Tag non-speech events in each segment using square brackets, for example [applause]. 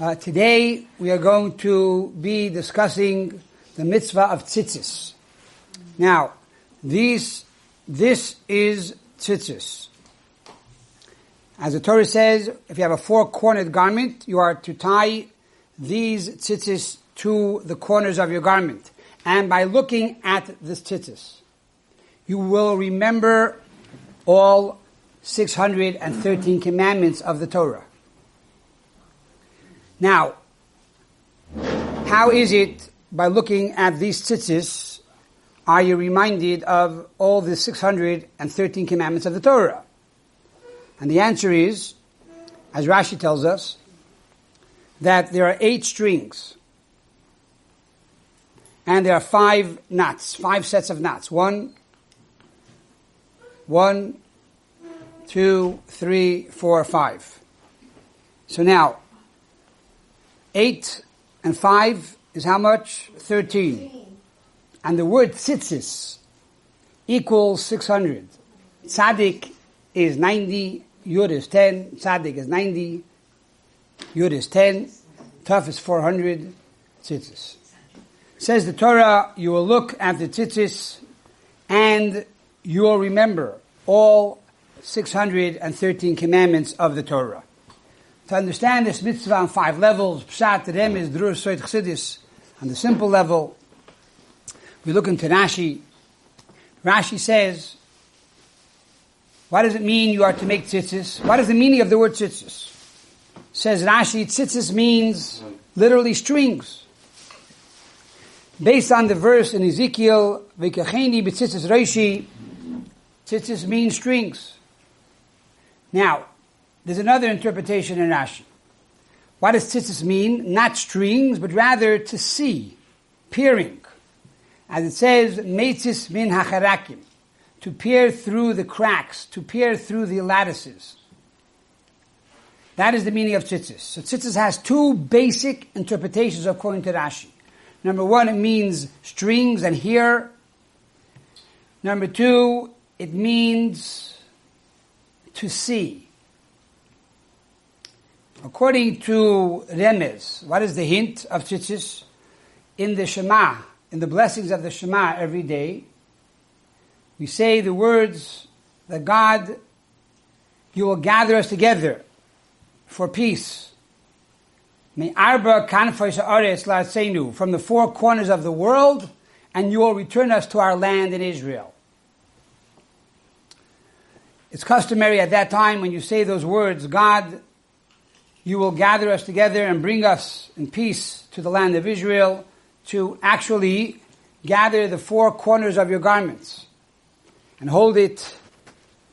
Uh, today we are going to be discussing the mitzvah of tzitzis. Now, these, this is tzitzis. As the Torah says, if you have a four-cornered garment, you are to tie these tzitzis to the corners of your garment. And by looking at this tzitzis, you will remember all 613 commandments of the Torah. Now, how is it by looking at these tzitzis are you reminded of all the 613 commandments of the Torah? And the answer is, as Rashi tells us, that there are eight strings. And there are five knots, five sets of knots. One, one, two, three, four, five. So now, eight and five is how much? Thirteen. And the word tzitzis equals 600. Tzaddik is 90, Yud is 10, Tzaddik is 90, Yud is 10, Tuf is 400, tzitzis. Says the Torah, you will look at the tzitzis and you will remember all 613 commandments of the Torah. To understand this mitzvah on five levels, Pshat, Remez, Drush, Soit, Chassidis, on the simple level, we look into Rashi. Rashi says, what does it mean you are to make tzitzis? What is the meaning of the word tzitzis? Says Rashi, tzitzis means literally strings. Based on the verse in Ezekiel, V'kacheni b'tzitzis reishi, tzitzis means strings. Now, there's another interpretation in Rashi. What does tzitzis mean? Not strings, but rather to see, peering. As it says, metzis min hacharakim, to peer through the cracks, to peer through the lattices. That is the meaning of tzitzis. So tzitzis has two basic interpretations according to Rashi. Number one, it means strings and here. Number two, it means to see. According to Remez, what is the hint of tzitzis? In the Shema, in the blessings of the Shema every day, we say the words that God, you will gather us together for peace. May arba kanfais from the four corners of the world, and you will return us to our land in Israel. It's customary at that time when you say those words, God, you will gather us together and bring us in peace to the land of Israel, to actually gather the four corners of your garments and hold it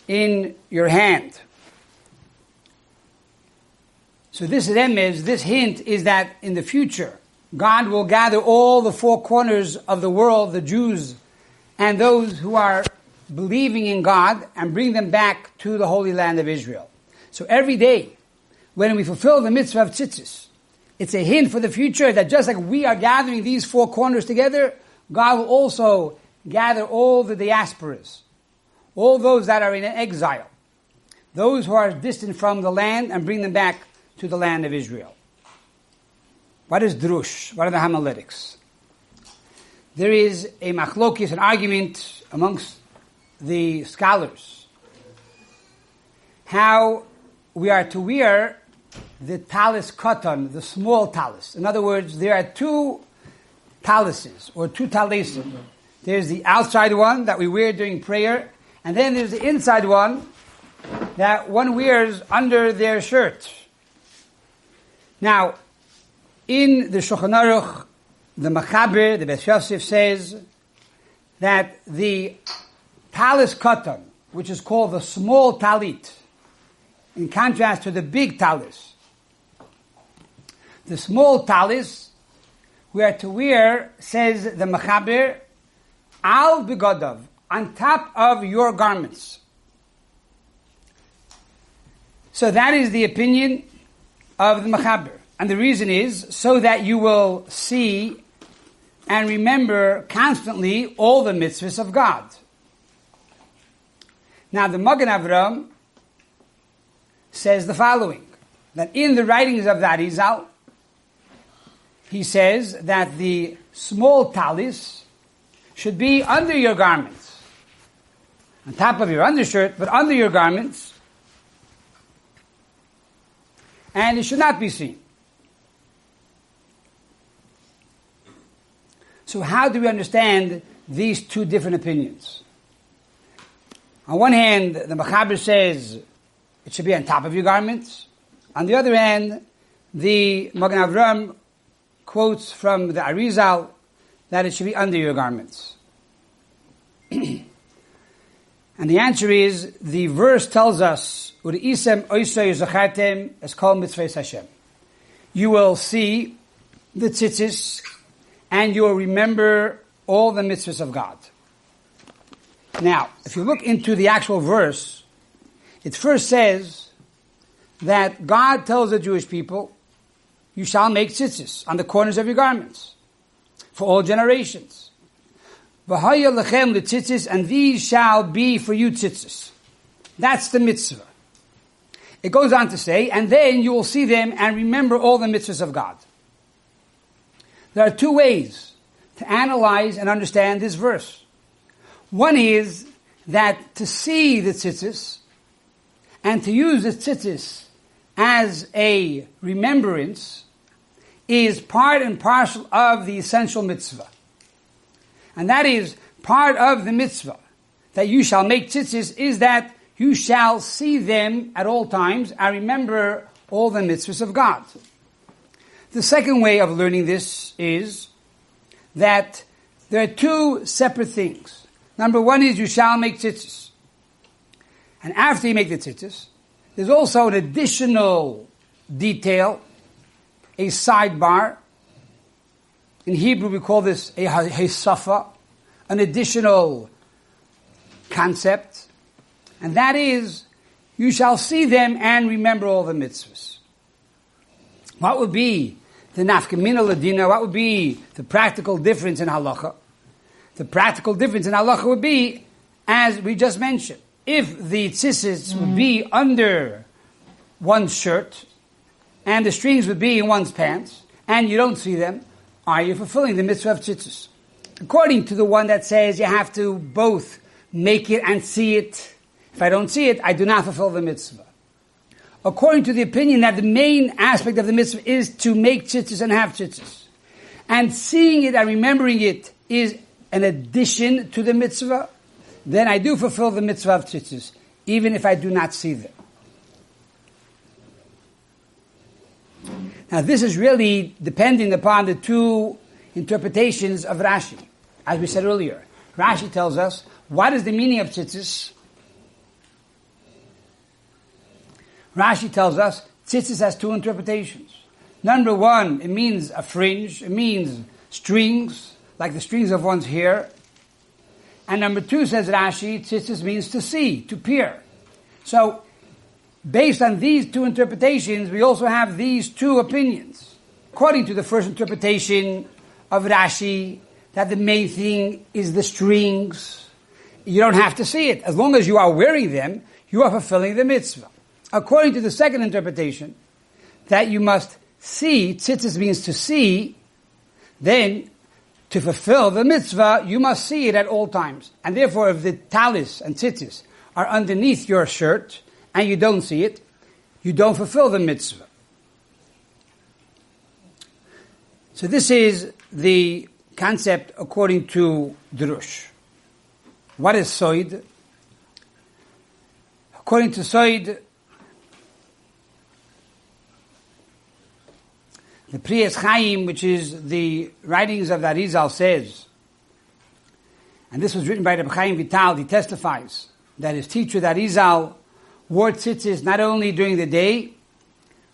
in your hand. So this remez, this hint is that in the future, God will gather all the four corners of the world, the Jews, and those who are believing in God, and bring them back to the Holy Land of Israel. So every day, when we fulfill the mitzvah of tzitzis, it's a hint for the future that just like we are gathering these four corners together, God will also gather all the diasporas, all those that are in exile, those who are distant from the land, and bring them back to the land of Israel. What is drush? What are the homiletics? There is a machlokis, an argument amongst the scholars, how we are to wear the talis katan, the small talis. In other words, there are two talises or two talisim. There's the outside one that we wear during prayer, and then there's the inside one that one wears under their shirt. Now, in the Shulchan Aruch, the Machaber, the Beis Yosef says that the talis katan, which is called the small talit, in contrast to the big talis. The small talis we are to wear, says the Machaber, al bigodav, on top of your garments. So that is the opinion of the Machaber. And the reason is so that you will see and remember constantly all the mitzvahs of God. Now the Magen Avram says the following, that in the writings of the Arizal, he says that the small talis should be under your garments. On top of your undershirt, but under your garments. And it should not be seen. So how do we understand these two different opinions? On one hand, the Machaber says it should be on top of your garments. On the other hand, the Magen Avram quotes from the Arizal that it should be under your garments. [clears throat] and the answer is, the verse tells us, oisay zachatem es kol mitzvahs Hashem. You will see the tzitzis and you will remember all the mitzvahs of God. Now, if you look into the actual verse, it first says that God tells the Jewish people, you shall make tzitzis on the corners of your garments for all generations. V'haya and these shall be for you tzitzis. That's the mitzvah. It goes on to say, and then you will see them and remember all the mitzvahs of God. There are two ways to analyze and understand this verse. One is that to see the tzitzis and to use the tzitzis as a remembrance is part and parcel of the essential mitzvah. And that is part of the mitzvah that you shall make tzitzis is that you shall see them at all times and remember all the mitzvahs of God. The second way of learning this is that there are two separate things. Number one is you shall make tzitzis. And after you make the tzitzis, there's also an additional detail, a sidebar. In Hebrew we call this a hesafa, an additional concept. And that is, you shall see them and remember all the mitzvahs. What would be the nafkamina ladina? What would be the practical difference in halacha? The practical difference in halacha would be, as we just mentioned, if the tzitzis would be under one's shirt, and the strings would be in one's pants, and you don't see them, are you fulfilling the mitzvah of tzitzis? According to the one that says you have to both make it and see it, if I don't see it, I do not fulfill the mitzvah. According to the opinion that the main aspect of the mitzvah is to make tzitzis and have tzitzis, and seeing it and remembering it is an addition to the mitzvah, then I do fulfill the mitzvah of tzitzis, even if I do not see them. Now this is really depending upon the two interpretations of Rashi. As we said earlier, Rashi tells us, what is the meaning of tzitzis? Rashi tells us, tzitzis has two interpretations. Number one, it means a fringe, it means strings, like the strings of one's hair. And number two, says Rashi, tzitzis means to see, to peer. So, based on these two interpretations, we also have these two opinions. According to the first interpretation of Rashi, that the main thing is the strings. You don't have to see it. As long as you are wearing them, you are fulfilling the mitzvah. According to the second interpretation, that you must see, tzitzis means to see, then to fulfill the mitzvah, you must see it at all times. And therefore, if the talis and tzitzis are underneath your shirt and you don't see it, you don't fulfill the mitzvah. So this is the concept according to Drush. What is Soid? According to Soid, The Pri Etz Chaim, which is the writings of the Arizal, says, and this was written by the Chaim Vital, he testifies that his teacher, the Arizal, wore tzitzis not only during the day,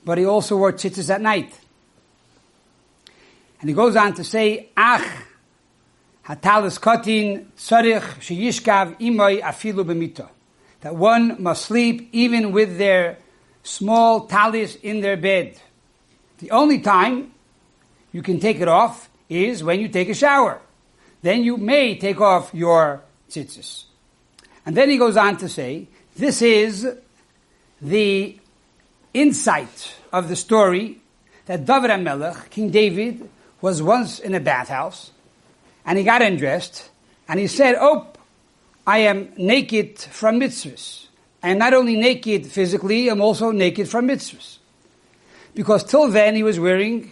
but he also wore tzitzis at night. And he goes on to say, Ach, hatalis kotin tzarich sheyishkav imoy afilu b'mita. That one must sleep even with their small talis in their bed. The only time you can take it off is when you take a shower. Then you may take off your tzitzis. And then he goes on to say, this is the insight of the story that David HaMelech, King David, was once in a bathhouse and he got undressed and he said, Oh, I am naked from mitzvahs. I am not only naked physically, I'm also naked from mitzvahs. Because till then he was wearing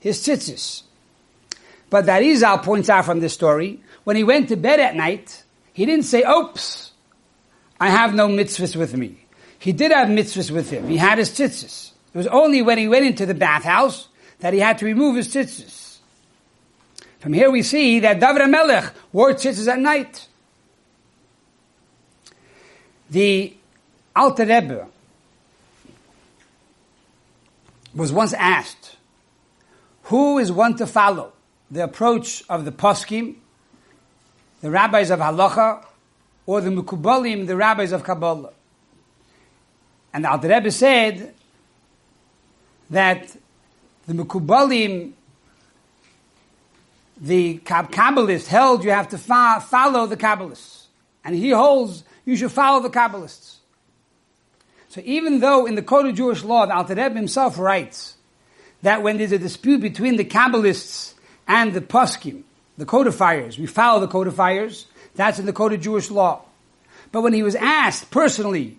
his tzitzis. But the Arizal points out from this story, when he went to bed at night, he didn't say, oops, I have no mitzvahs with me. He did have mitzvahs with him. He had his tzitzis. It was only when he went into the bathhouse that he had to remove his tzitzis. From here we see that David Melech wore tzitzis at night. The Alter Rebbe was once asked, who is one to follow? The approach of the poskim, the rabbis of halacha, or the mukubalim, the rabbis of Kabbalah. And the Alter Rebbe said that the mukubalim, the Kabbalists held you have to follow the Kabbalists. And he holds you should follow the Kabbalists. So even though in the Code of Jewish Law, the Alter himself writes that when there's a dispute between the Kabbalists and the Poskim, the codifiers, we follow the codifiers, that's in the Code of Jewish Law. But when he was asked personally,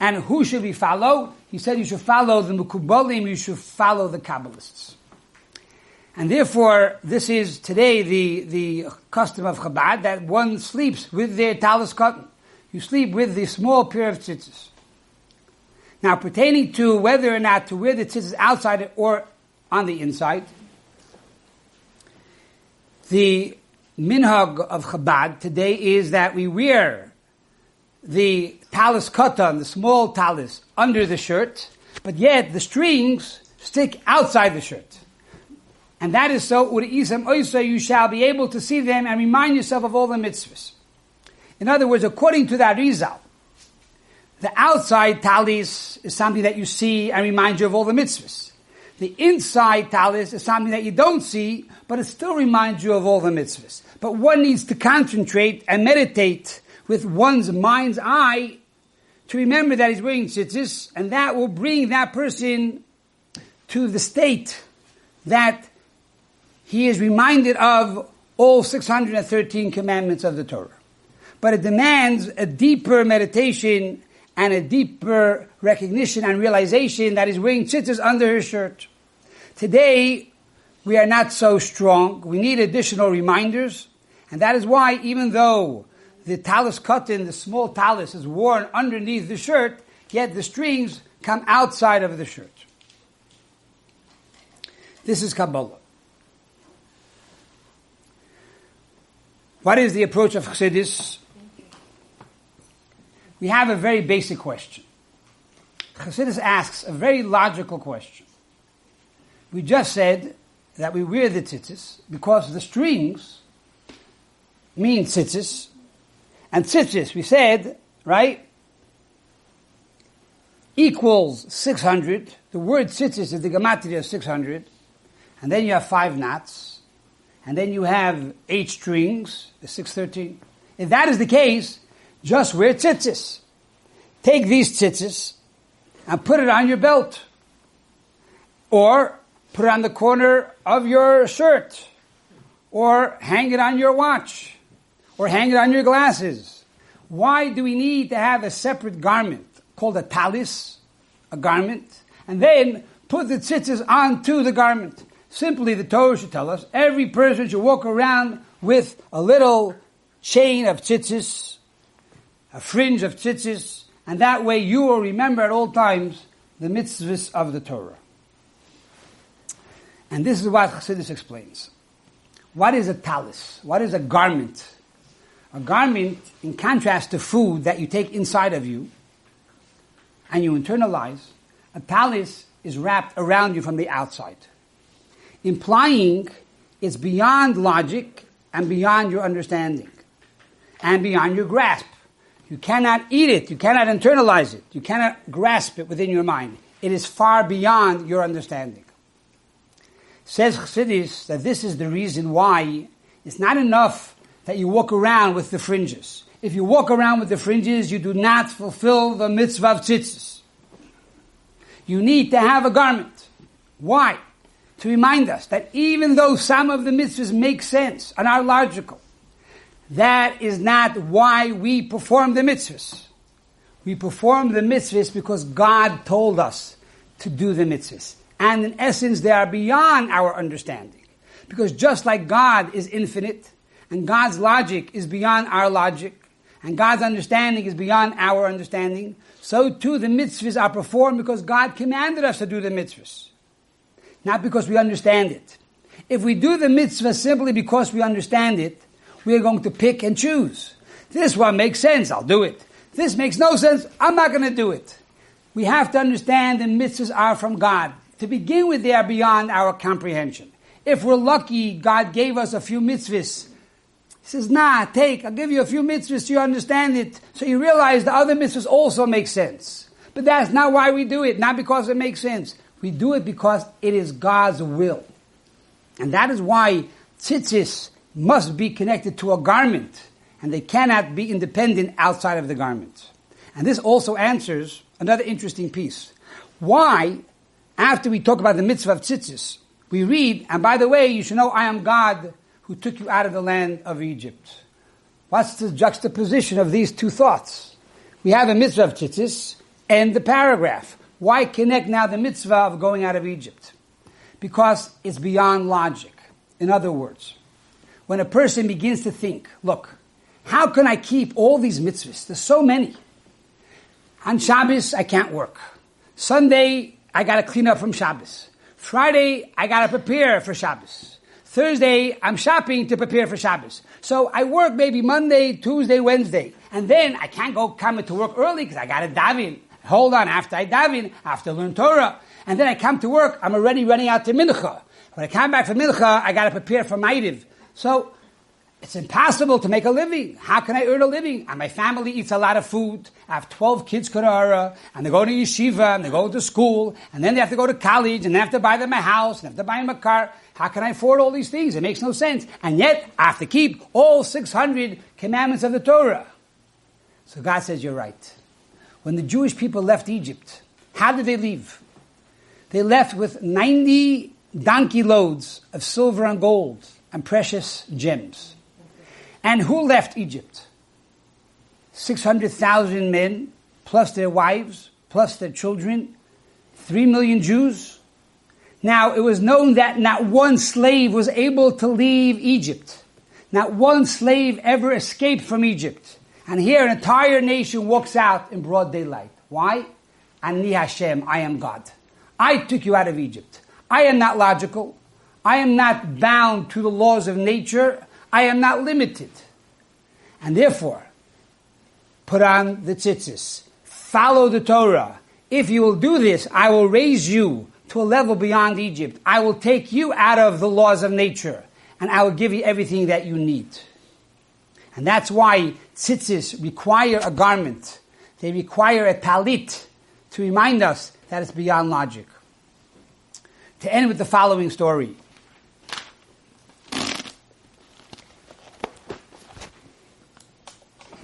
and who should we follow? He said you should follow the Mukubalim, you should follow the Kabbalists. And therefore, this is today the, the custom of Chabad that one sleeps with their talis katan. You sleep with the small pair of tzitzis. Now, pertaining to whether or not to wear the tzitzis outside or on the inside, the minhag of Chabad today is that we wear the talis katan, the small talis, under the shirt, but yet the strings stick outside the shirt. And that is so, Ur isam usa, you shall be able to see them and remind yourself of all the mitzvahs. In other words, according to the Arizal, the outside talis is something that you see and reminds you of all the mitzvahs. The inside talis is something that you don't see, but it still reminds you of all the mitzvahs. But one needs to concentrate and meditate with one's mind's eye to remember that he's wearing tzitzis, and that will bring that person to the state that he is reminded of all 613 commandments of the Torah. But it demands a deeper meditation and a deeper recognition and realization that he's wearing tzitzis under his shirt. Today, we are not so strong. We need additional reminders. And that is why, even though the talis katan, the small talis, is worn underneath the shirt, yet the strings come outside of the shirt. This is Kabbalah. What is the approach of Chassidus? We have a very basic question. Chassidus asks a very logical question. We just said that we wear the tzitzis because the strings mean tzitzis, and tzitzis, we said, right, equals 600. The word tzitzis is the gematria of 600. And then you have five knots. And then you have eight strings, the 613. If that is the case, just wear tzitzis. Take these tzitzis and put it on your belt. Or put it on the corner of your shirt. Or hang it on your watch. Or hang it on your glasses. Why do we need to have a separate garment called a talis, a garment, and then put the tzitzis onto the garment? Simply, the Torah should tell us every person should walk around with a little chain of tzitzis, a fringe of tzitzis, and that way you will remember at all times the mitzvahs of the Torah. And this is what Chassidus explains. What is a talis? What is a garment? A garment, in contrast to food that you take inside of you and you internalize, a talis is wrapped around you from the outside, implying it's beyond logic and beyond your understanding and beyond your grasp. You cannot eat it. You cannot internalize it. You cannot grasp it within your mind. It is far beyond your understanding. Says Chassidus that this is the reason why it's not enough that you walk around with the fringes. If you walk around with the fringes, you do not fulfill the mitzvah of tzitzis. You need to have a garment. Why? to remind us that even though some of the mitzvahs make sense and are logical, that is not why we perform the mitzvahs. We perform the mitzvahs because God told us to do the mitzvahs. And in essence, they are beyond our understanding. Because just like God is infinite, and God's logic is beyond our logic, and God's understanding is beyond our understanding, so too the mitzvahs are performed because God commanded us to do the mitzvahs. Not because we understand it. If we do the mitzvah simply because we understand it, we are going to pick and choose. This one makes sense, I'll do it. This makes no sense, I'm not going to do it. We have to understand the mitzvahs are from God. To begin with, they are beyond our comprehension. If we're lucky, God gave us a few mitzvahs. He says, nah, take, I'll give you a few mitzvahs so you understand it. So you realize the other mitzvahs also make sense. But that's not why we do it, not because it makes sense. We do it because it is God's will. And that is why tzitzis must be connected to a garment, and they cannot be independent outside of the garment. And this also answers another interesting piece. Why, after we talk about the mitzvah of tzitzis, we read, and by the way, you should know I am God who took you out of the land of Egypt. What's the juxtaposition of these two thoughts? We have a mitzvah of tzitzis and the paragraph. Why connect now the mitzvah of going out of Egypt? Because it's beyond logic. In other words, when a person begins to think, look, how can I keep all these mitzvahs? There's so many. On Shabbos, I can't work. Sunday, I gotta clean up from Shabbos. Friday, I gotta prepare for Shabbos. Thursday, I'm shopping to prepare for Shabbos. So I work maybe Monday, Tuesday, Wednesday. And then I can't go come to work early because I gotta daven. Hold on, after I daven, I learn Torah. And then I come to work, I'm already running out to Mincha. When I come back from Mincha, I gotta prepare for Maariv. So it's impossible to make a living. How can I earn a living? And my family eats a lot of food. I have 12 kids, Kadara, and they go to yeshiva, and they go to school, and then they have to go to college, and they have to buy them a house, and they have to buy them a car. How can I afford all these things? It makes no sense. And yet, I have to keep all 600 commandments of the Torah. So God says, You're right. When the Jewish people left Egypt, how did they leave? They left with 90 donkey loads of silver and gold and precious gems. And who left Egypt? 600,000 men, plus their wives, plus their children, 3 million Jews. Now, it was known that not one slave was able to leave Egypt. Not one slave ever escaped from Egypt. And here an entire nation walks out in broad daylight. Why? Ani Hashem, I am God. I took you out of Egypt. I am not logical. I am not bound to the laws of nature. I am not limited. And therefore, put on the tzitzis. Follow the Torah. If you will do this, I will raise you to a level beyond Egypt. I will take you out of the laws of nature, and I will give you everything that you need. And that's why tzitzis require a garment. They require a talit to remind us that it's beyond logic. To end with the following story.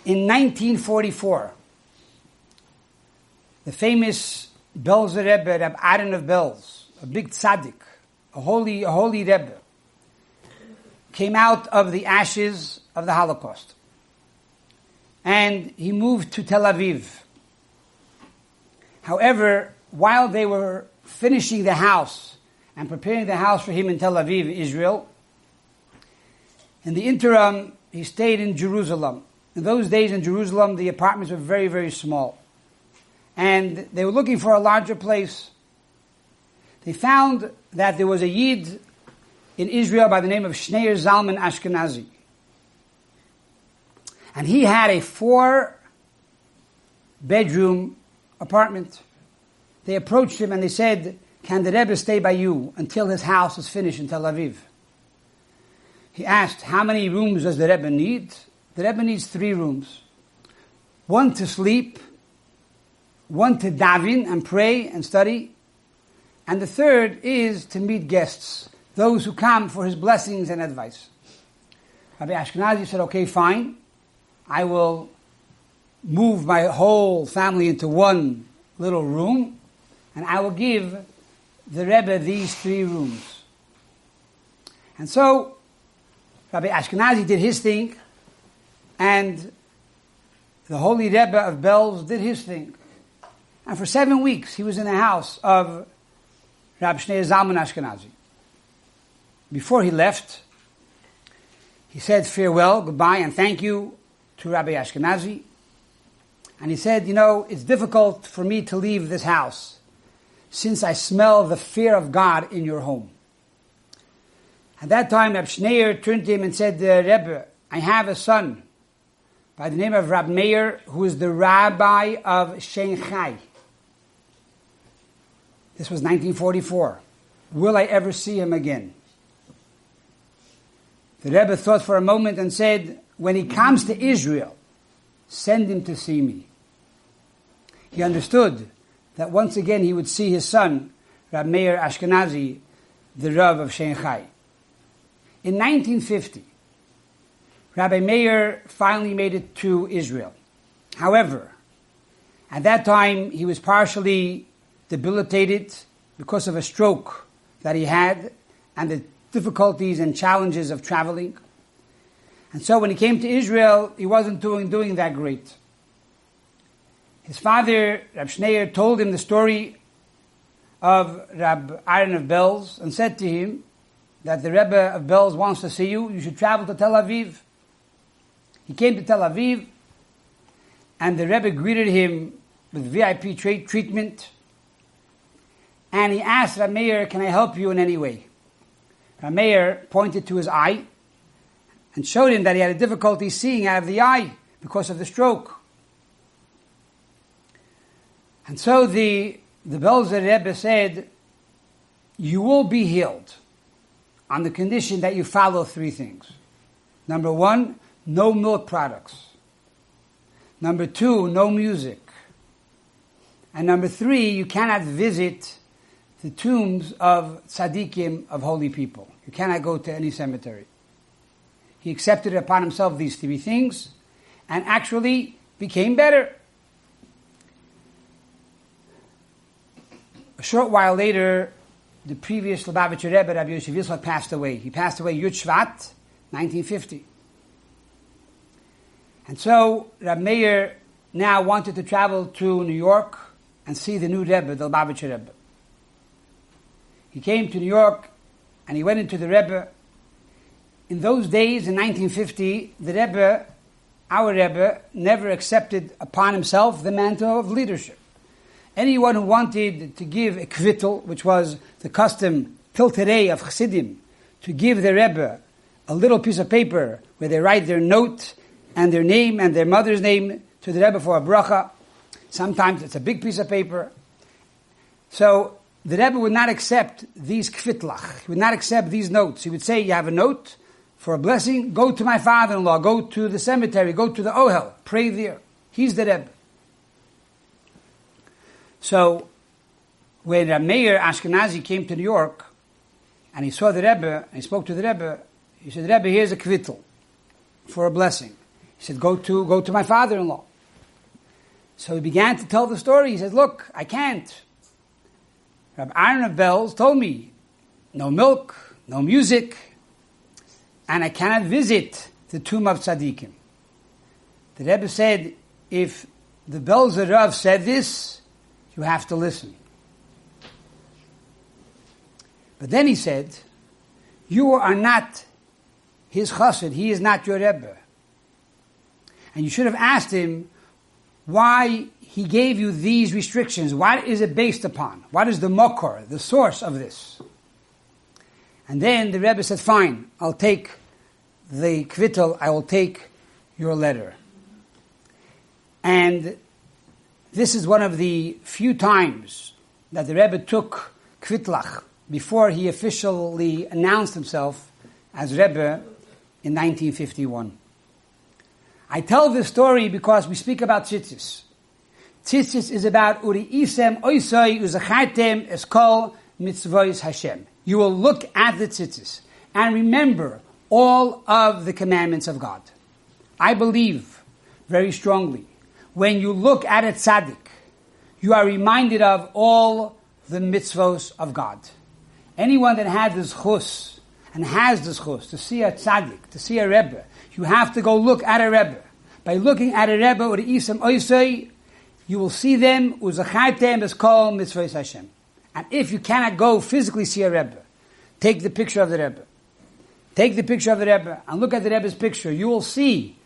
In 1944, the famous Belzer Rebbe, Reb Aaron of Belz, a big tzaddik, a holy, a holy Rebbe, came out of the ashes of the Holocaust. And he moved to Tel Aviv. However, while they were finishing the house and preparing the house for him in Tel Aviv, Israel, in the interim, he stayed in Jerusalem. In those days in Jerusalem, the apartments were very, very small. And they were looking for a larger place. They found that there was a Yid in Israel by the name of Schneur Zalman Ashkenazi. And he had a four bedroom apartment. They approached him and they said, Can the Rebbe stay by you until his house is finished in Tel Aviv? He asked, How many rooms does the Rebbe need? The Rebbe needs three rooms. One to sleep, one to daven and pray and study, and the third is to meet guests, those who come for his blessings and advice. Rabbi Ashkenazi said, okay, fine. I will move my whole family into one little room, and I will give the Rebbe these three rooms. And so, Rabbi Ashkenazi did his thing, and the Holy Rebbe of Belz did his thing. And for seven weeks, he was in the house of Rabbi Shneur Zalman Ashkenazi. Before he left, he said farewell, goodbye, and thank you to Rabbi Ashkenazi. And he said, you know, it's difficult for me to leave this house since I smell the fear of God in your home. At that time, Reb Shneur turned to him and said, uh, Rebbe, I have a son by the name of Rab Meir, who is the rabbi of Shanghai. This was 1944. Will I ever see him again? The Rebbe thought for a moment and said, when he comes to Israel, send him to see me. He understood that once again he would see his son, Rab Meir Ashkenazi, the Rav of Shanghai. In 1950, Rabbi Meir finally made it to Israel. However, at that time he was partially debilitated because of a stroke that he had and the difficulties and challenges of traveling. And so when he came to Israel, he wasn't doing, doing that great. His father, Rab Shneur, told him the story of Rab Aaron of Belz and said to him that the Rebbe of Belz wants to see you. You should travel to Tel Aviv. He came to Tel Aviv and the Rebbe greeted him with VIP tra- treatment. And he asked Rameir, can I help you in any way? Rameir pointed to his eye and showed him that he had a difficulty seeing out of the eye because of the stroke. And so the, the Belzer Rebbe said, you will be healed on the condition that you follow three things. Number one, no milk products. Number two, no music. And number three, you cannot visit the tombs of tzaddikim, of holy people. You cannot go to any cemetery. He accepted upon himself these three things and actually became better. A short while later, the previous Lubavitcher Rebbe, Rabbi Yosef Yitzchak, passed away. He passed away Yud Shvat, 1950. And so Rabbi Meir now wanted to travel to New York and see the new Rebbe, the Lubavitcher Rebbe. He came to New York and he went into the Rebbe. In those days, in 1950, the Rebbe, our Rebbe, never accepted upon himself the mantle of leadership. Anyone who wanted to give a kvittel, which was the custom till today of Chassidim, to give the Rebbe a little piece of paper where they write their note and their name and their mother's name to the Rebbe for a bracha. Sometimes it's a big piece of paper. So the Rebbe would not accept these kvitlach. He would not accept these notes. He would say, you have a note for a blessing, go to my father-in-law, go to the cemetery, go to the ohel, pray there. He's the Rebbe. So, when Meir Ashkenazi came to New York, and he saw the Rebbe, and he spoke to the Rebbe, he said, Rebbe, here's a kvittel for a blessing. He said, go to, go to my father-in-law. So he began to tell the story. He said, look, I can't. Rabbi Aaron of Belz told me, no milk, no music, and I cannot visit the tomb of tzaddikim. The Rebbe said, if the Belzer Rav said this, you have to listen. But then he said, you are not his chassid, he is not your Rebbe. And you should have asked him why he gave you these restrictions. What is it based upon? What is the mokor, the source of this? And then the Rebbe said, fine, I'll take the kvittel, I will take your letter. And this is one of the few times that the Rebbe took kvitlach before he officially announced himself as Rebbe in 1951. I tell this story because we speak about tzitzis. Tzitzis is about uri isem oisoi uzachatem eskol mitzvahs Hashem. You will look at the tzitzis and remember all of the commandments of God. I believe very strongly when you look at a tzaddik, you are reminded of all the mitzvos of God. Anyone that had this chus and has this schus to see a tzaddik, to see a rebbe, you have to go look at a rebbe. By looking at a rebbe or the isam oisei, you will see them uzachaitem es kol mitzvah Hashem. And if you cannot go physically see a rebbe, take the picture of the rebbe. Take the picture of the rebbe and look at the rebbe's picture. You will see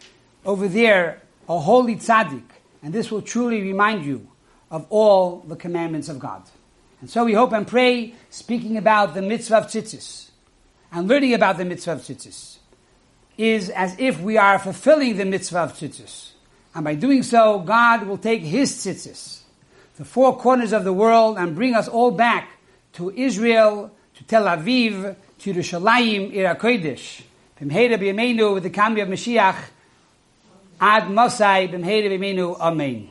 over there a holy tzaddik, and this will truly remind you of all the commandments of God. And so we hope and pray, speaking about the mitzvah of tzitzis and learning about the mitzvah of tzitzis, is as if we are fulfilling the mitzvah of tzitzis. And by doing so, God will take His tzitzis, the four corners of the world, and bring us all back to Israel, to Tel Aviv, to Yerushalayim, Ir HaKodesh. B'mheira b'yameinu, with the coming of Mashiach, Ad Mosai, b'mheira b'yameinu, Amen.